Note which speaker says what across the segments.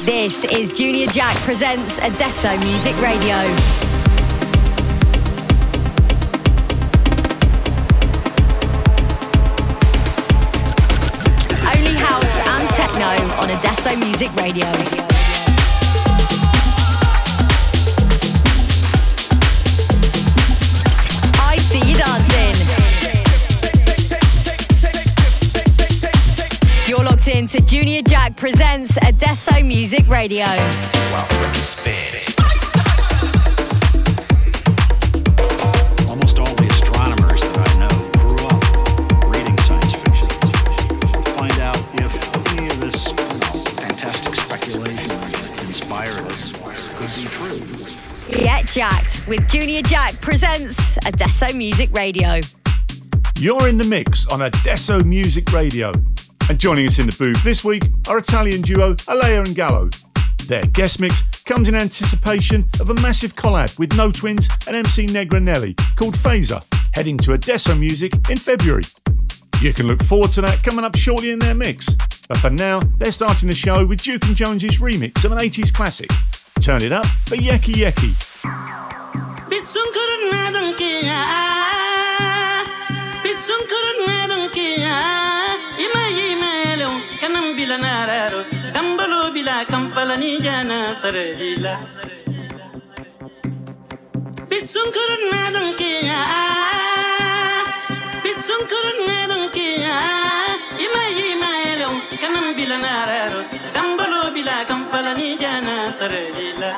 Speaker 1: This is Junior Jack presents Adesso Music Radio. Only house and techno on Adesso Music Radio. To Junior Jack presents Adesso Music Radio.
Speaker 2: Almost all the astronomers that I know grew up reading science fiction. Find out if any of this fantastic speculation inspired us could be true.
Speaker 1: Get jacked with Junior Jack presents Adesso Music Radio.
Speaker 3: You're in the mix on Adesso Music Radio. And joining us in the booth this week are Italian duo Alaia and Gallo. Their guest mix comes in anticipation of a massive collab with Notwins and MC Negra Nelly called Fazer, heading to Adesso Music in February. You can look forward to that coming up shortly in their mix. But for now, they're starting the show with Duke and Jones's remix of an 80s classic. Turn it up for Yeke Yeke.
Speaker 4: Bila nararo dambalo bila kampalani jana sarila bitsun kurun na don kiya bitsun kurun na don kiya ima ima yelo kanam bila nararo dambalo bila kampalani jana sarila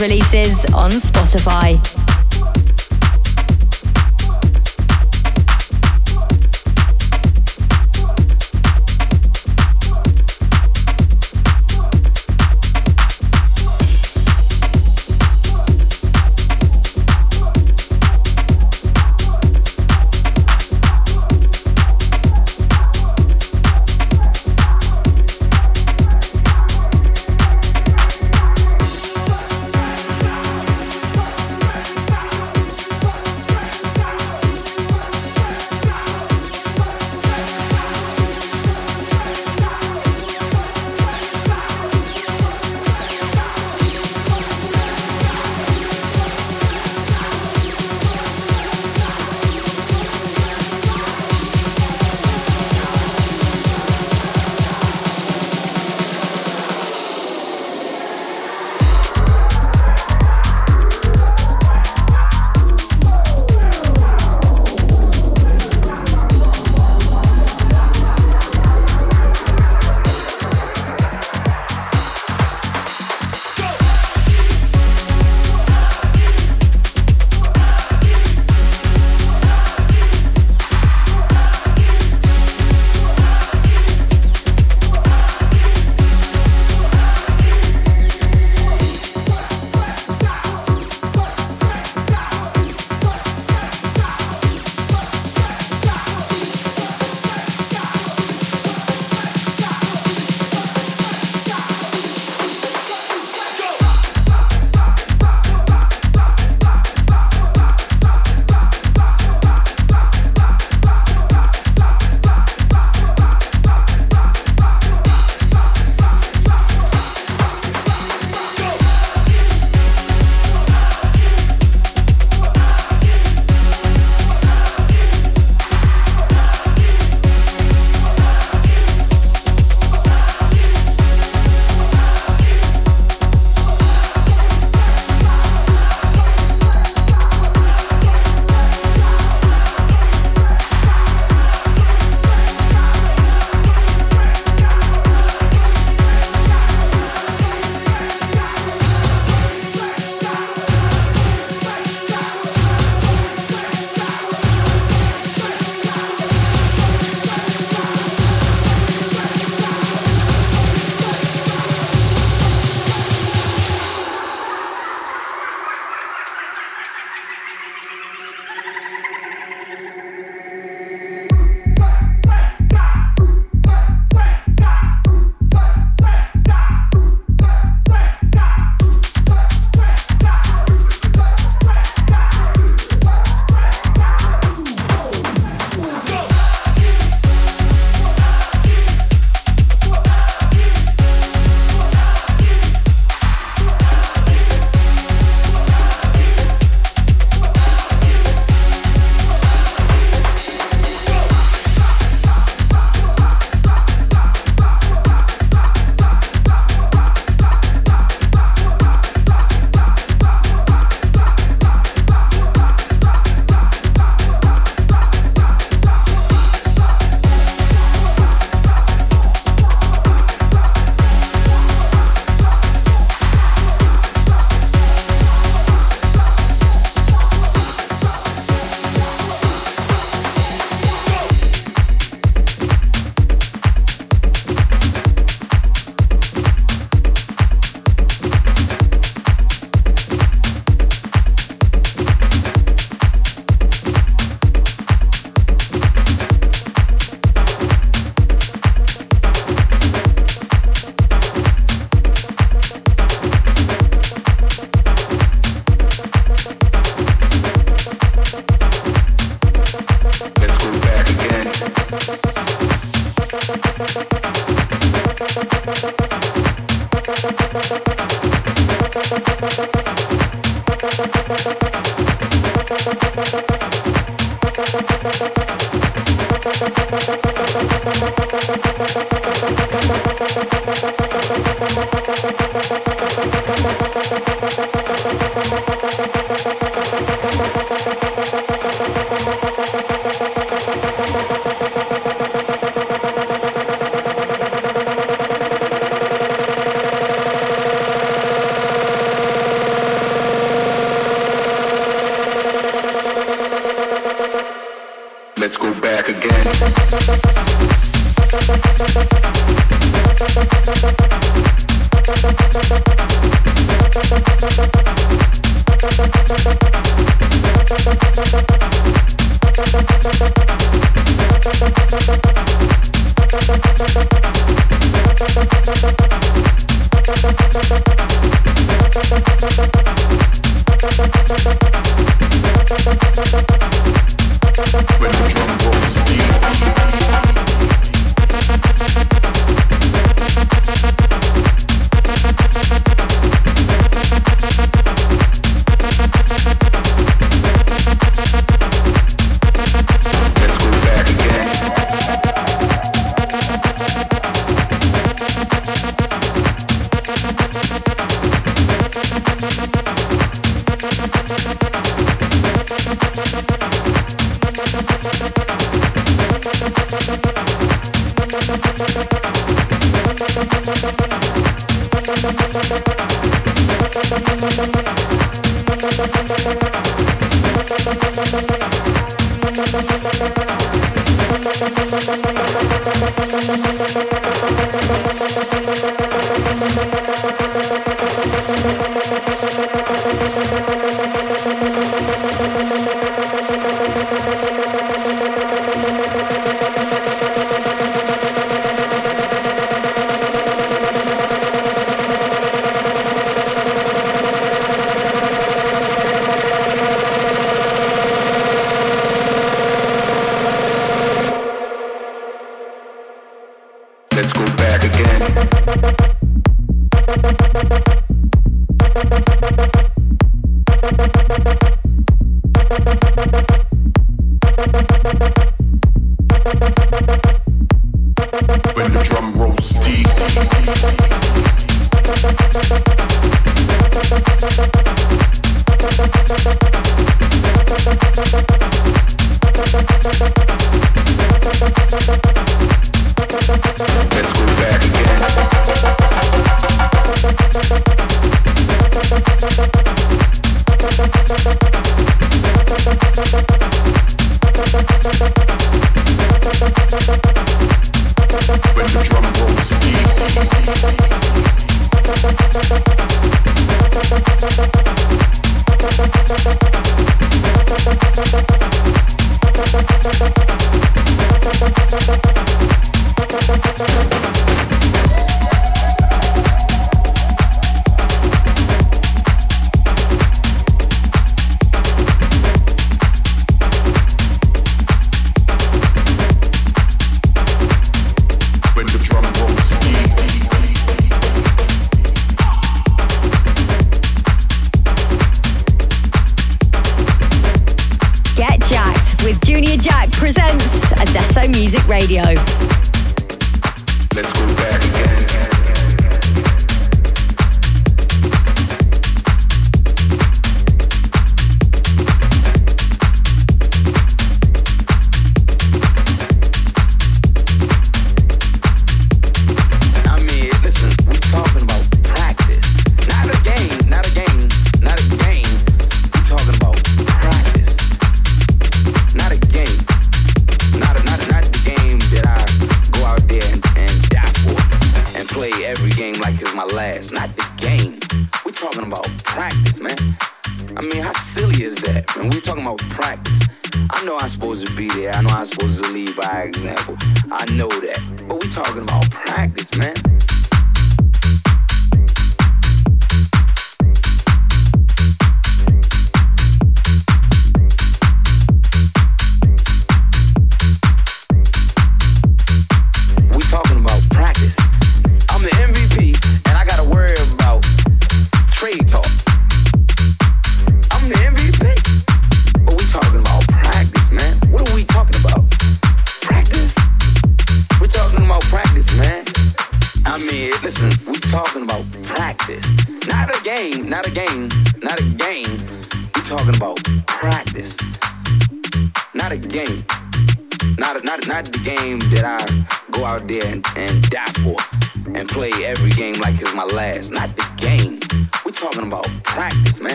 Speaker 1: releases on Spotify.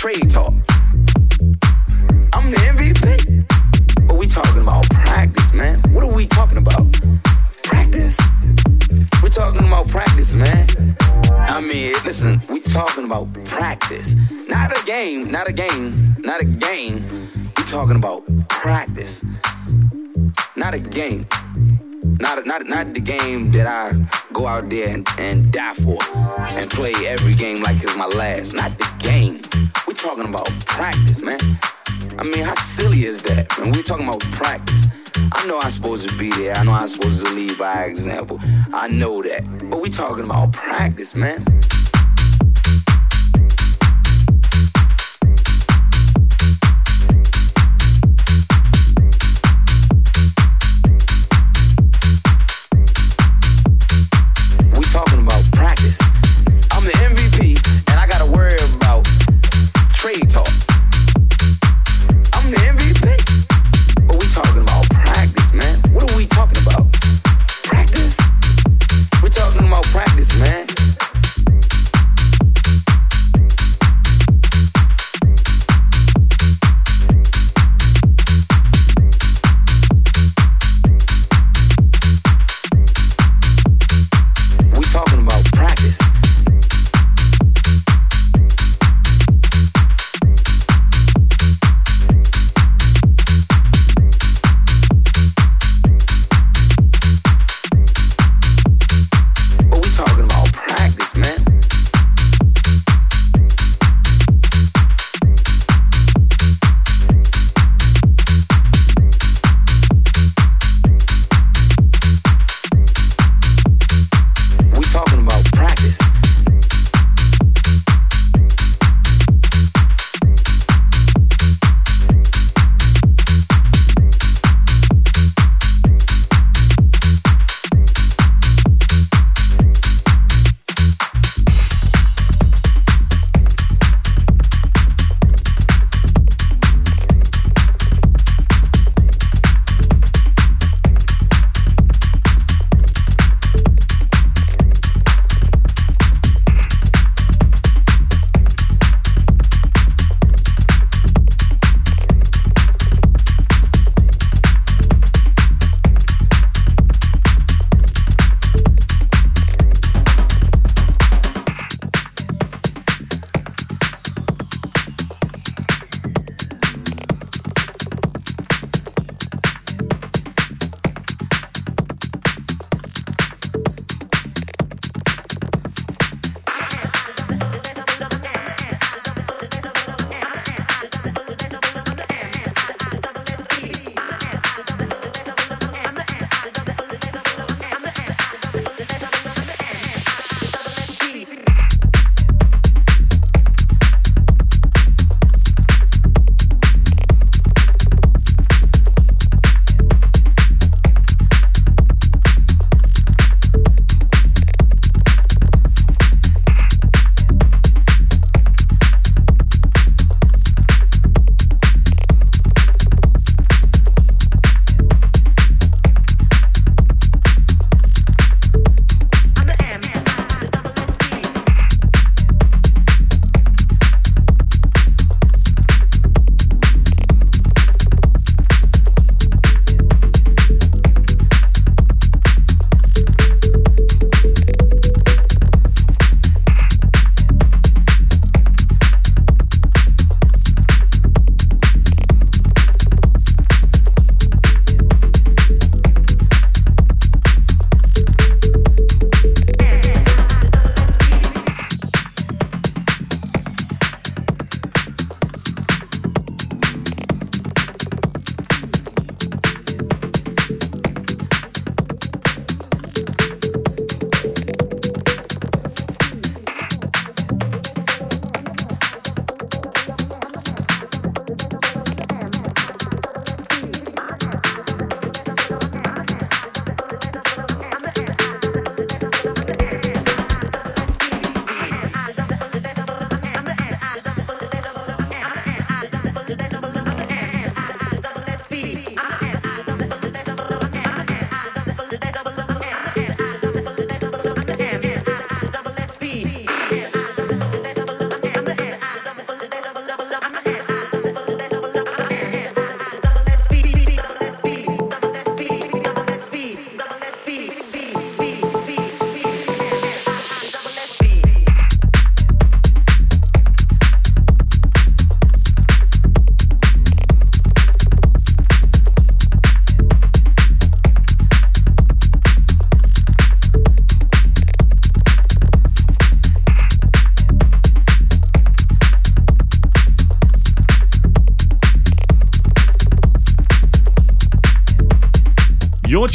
Speaker 1: trade talk. I'm the MVP. But we
Speaker 5: talking about practice, man. What are we talking about? Practice. We're talking about practice,
Speaker 6: man. I
Speaker 7: mean, listen, we talking about practice. Not
Speaker 6: a game, not a game, not a game. We talking about practice. Not a game. Not, not, not the game that I go out there and, and die for and play every
Speaker 1: game like it's
Speaker 8: my last. Not the game talking about practice, man. I mean, how silly is that? Man, we're talking about practice. I know I'm supposed to be there. I know I'm supposed to lead by example. I know that. But we talking about practice, man.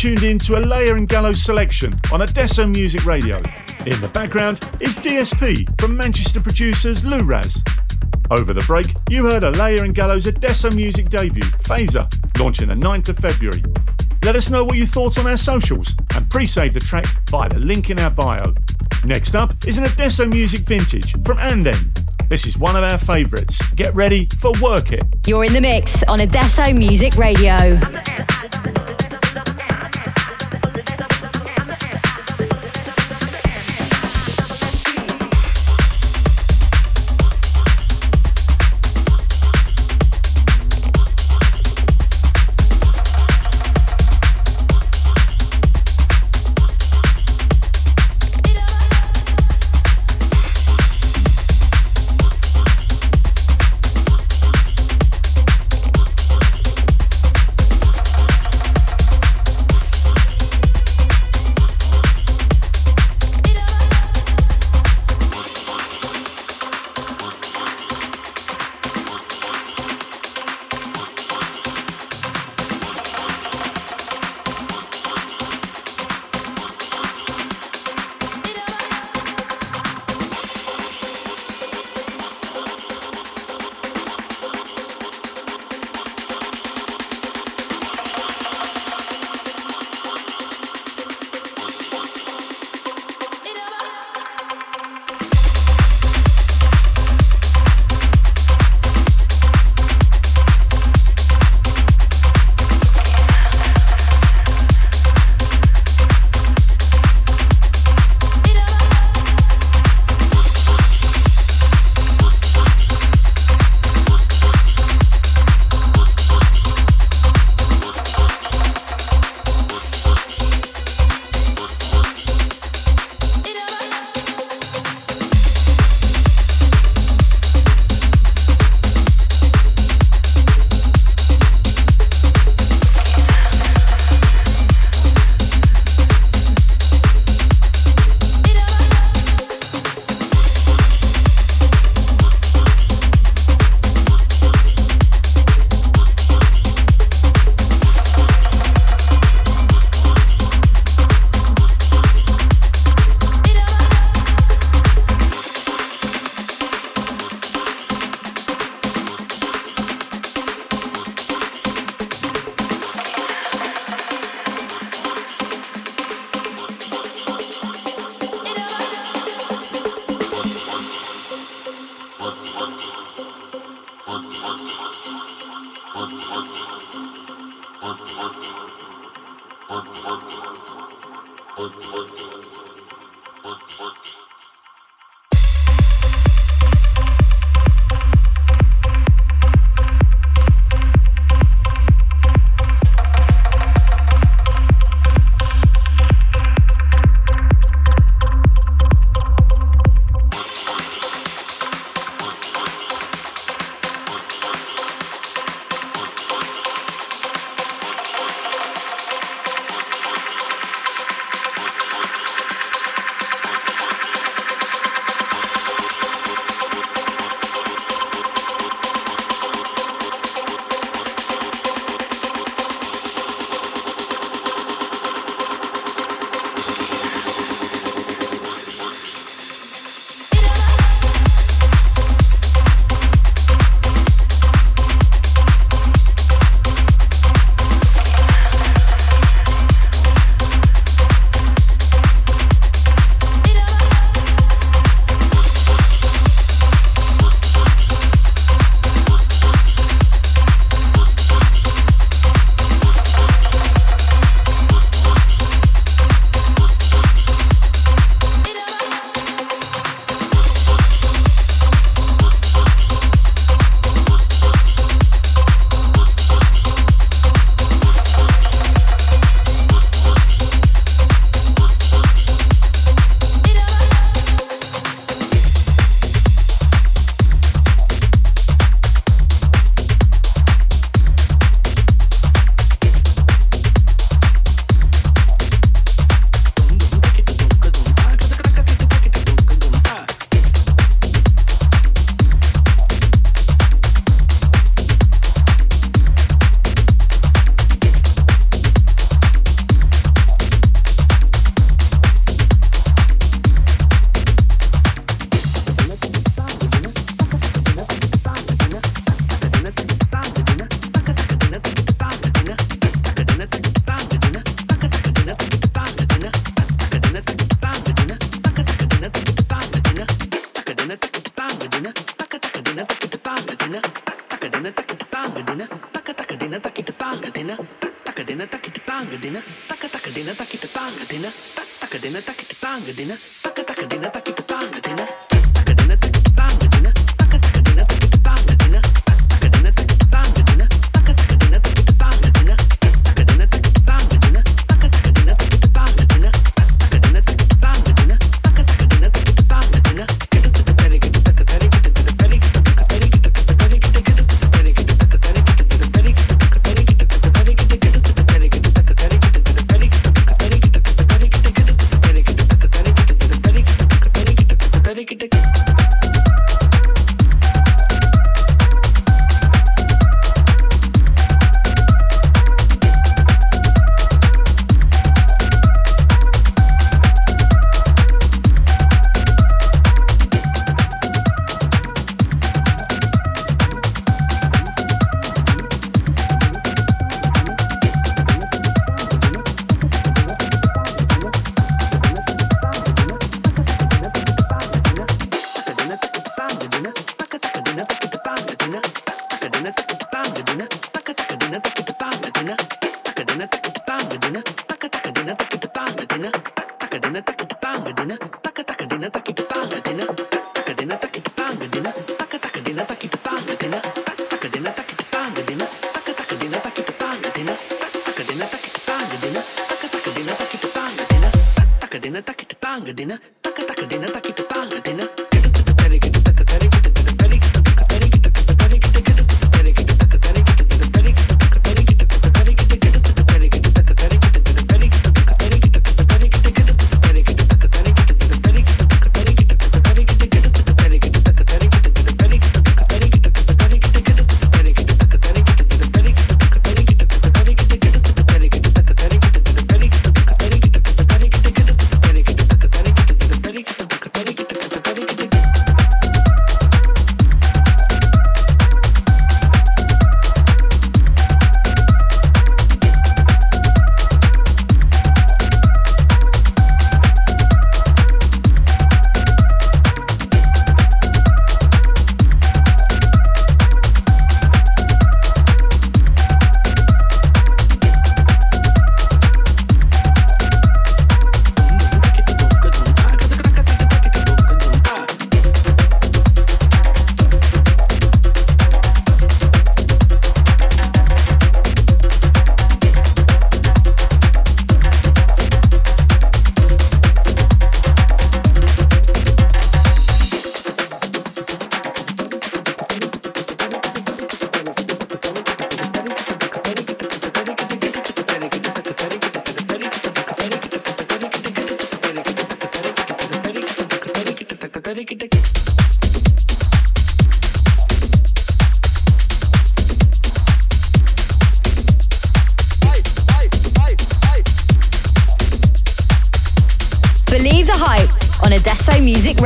Speaker 3: Tuned in to Alaia and Gallo selection on Adesso Music Radio. In the background is DSP from Manchester producers LewRaz. Over the break, you heard Alaia and Gallo's Adesso Music debut, Fazer, launching the 9th of February. Let us know what you thought on our socials and pre-save the track via the link in our bio. Next up is an Adesso Music Vintage from And Then. This is one of our favourites. Get ready for Work It.
Speaker 1: You're in the mix on Adesso Music Radio.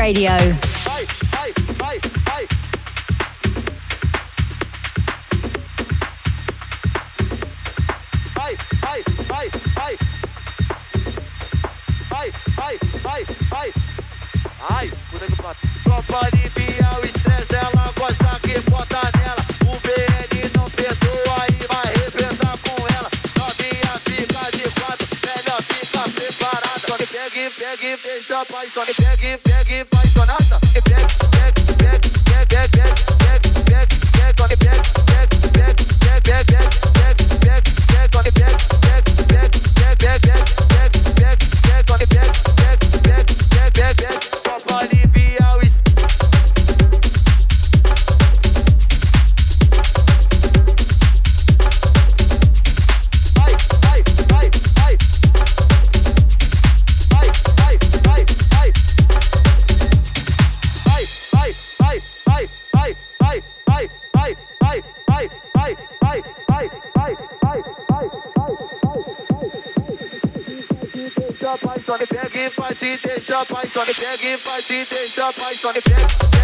Speaker 1: Radio.
Speaker 9: give party, there's a bison. If they give party, there's a bison. If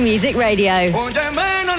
Speaker 1: Music Radio.
Speaker 6: En los años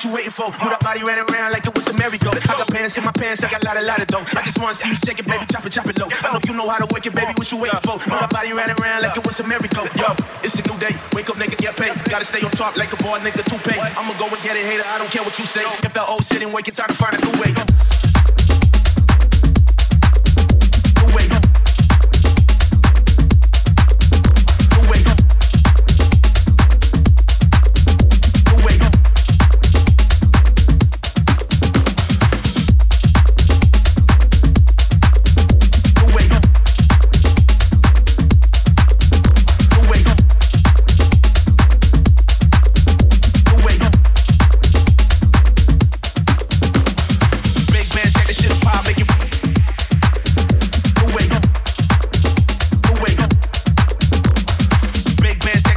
Speaker 10: what you waiting for? Move that body running around like it was a merry-go. I got pants in my pants, I got a lot of, lot of dough. I just wanna see you shake it, baby, chop it, chop it low. I know you know how to work it, baby, what you waiting for? Move that body running around like it was a merry-go. Yo, it's a new day, wake up, nigga, get paid. Gotta stay on top like a boy, nigga, toupee. I'ma go and get it, hater, I don't care what you say. If the old shit ain't working, time to find a new way.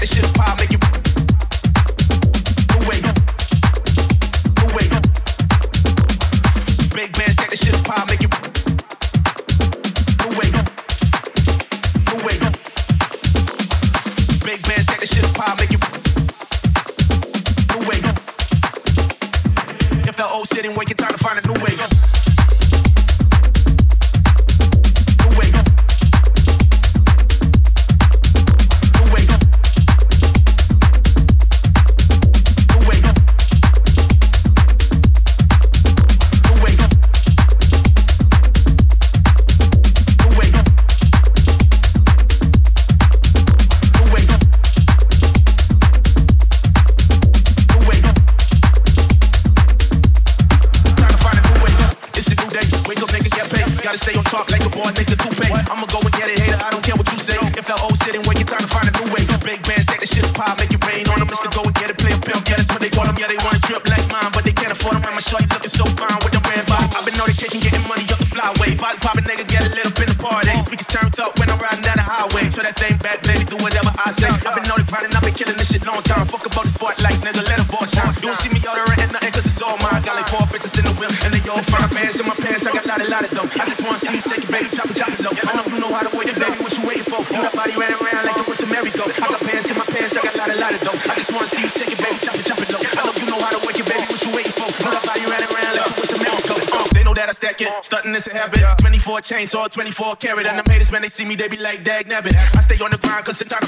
Speaker 10: Lot of
Speaker 11: chainsaw, 24 carat, and the haters, man, they see me, they be like, dag nabbit. I stay on the grind, cause it's time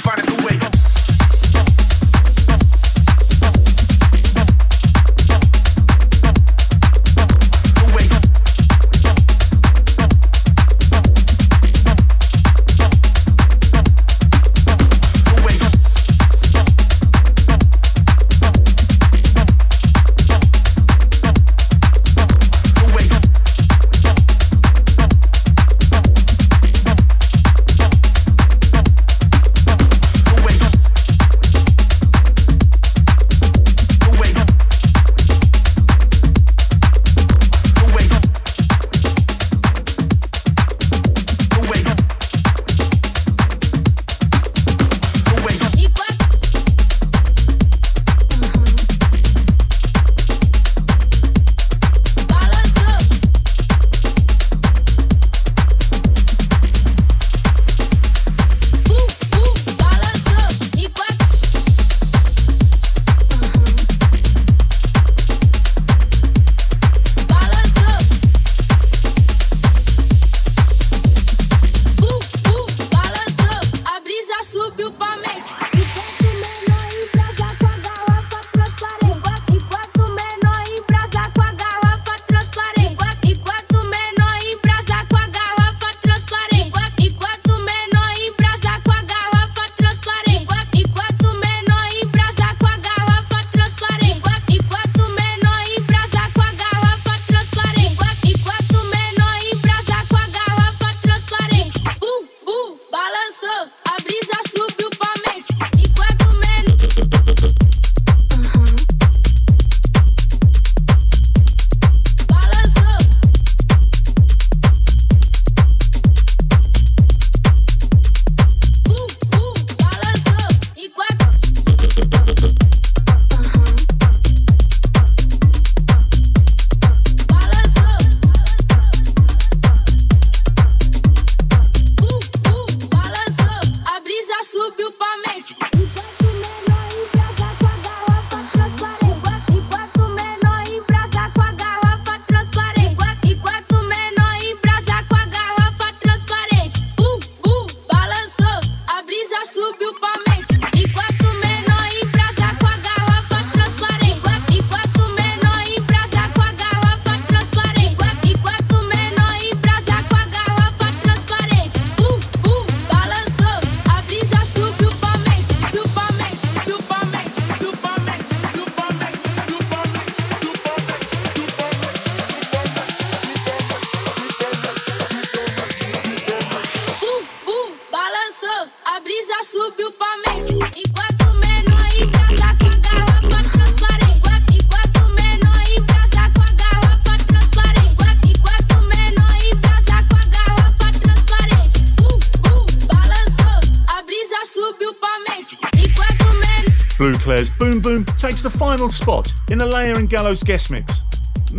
Speaker 3: final spot in the Alaia and Gallo's guest mix.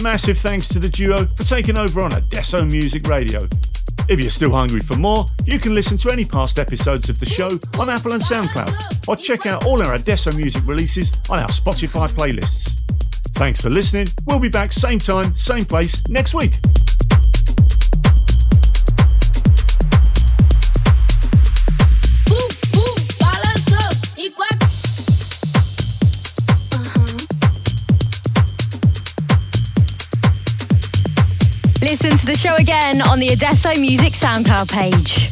Speaker 3: Massive thanks to the duo for taking over on Adesso Music Radio. If you're still hungry for more, you can listen to any past episodes of the show on Apple and SoundCloud, or check out all our Adesso music releases on our Spotify playlists. Thanks for listening. We'll be back same time, same place next week.
Speaker 1: Listen to the show again on the Adesso Music SoundCloud page.